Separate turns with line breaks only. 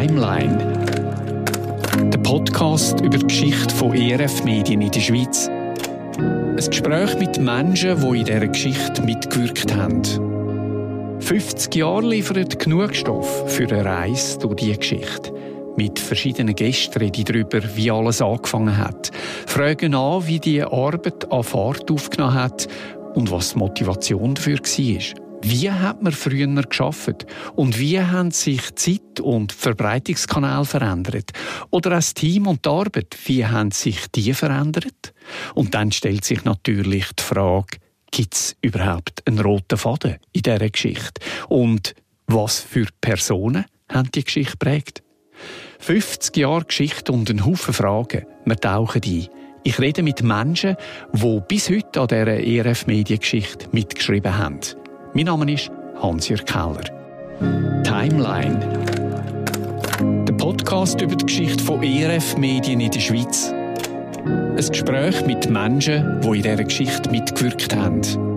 Timeline. Der Podcast über die Geschichte von ERF Medien in der Schweiz. Ein Gespräch mit Menschen, die in dieser Geschichte mitgewirkt haben. 50 Jahre liefert genug Stoff für eine Reise durch diese Geschichte. Mit verschiedenen Gästen rede ich darüber, wie alles angefangen hat. Fragen an, wie die Arbeit an Fahrt aufgenommen hat und was die Motivation dafür war. Wie hat man früher geschafft und wie haben sich Zeit und Verbreitungskanäle verändert? Oder das Team und die Arbeit, wie haben sich die verändert? Und dann stellt sich natürlich die Frage, gibt es überhaupt einen roten Faden in dieser Geschichte? Und was für Personen haben die Geschichte prägt? 50 Jahre Geschichte und ein Haufen Fragen. Wir tauchen ein. Ich rede mit Menschen, die bis heute an dieser ERF-Mediengeschichte mitgeschrieben haben. Mein Name ist Hans-Jörg Keller. Timeline. Der Podcast über die Geschichte von ERF Medien in der Schweiz. Ein Gespräch mit Menschen, die in dieser Geschichte mitgewirkt haben.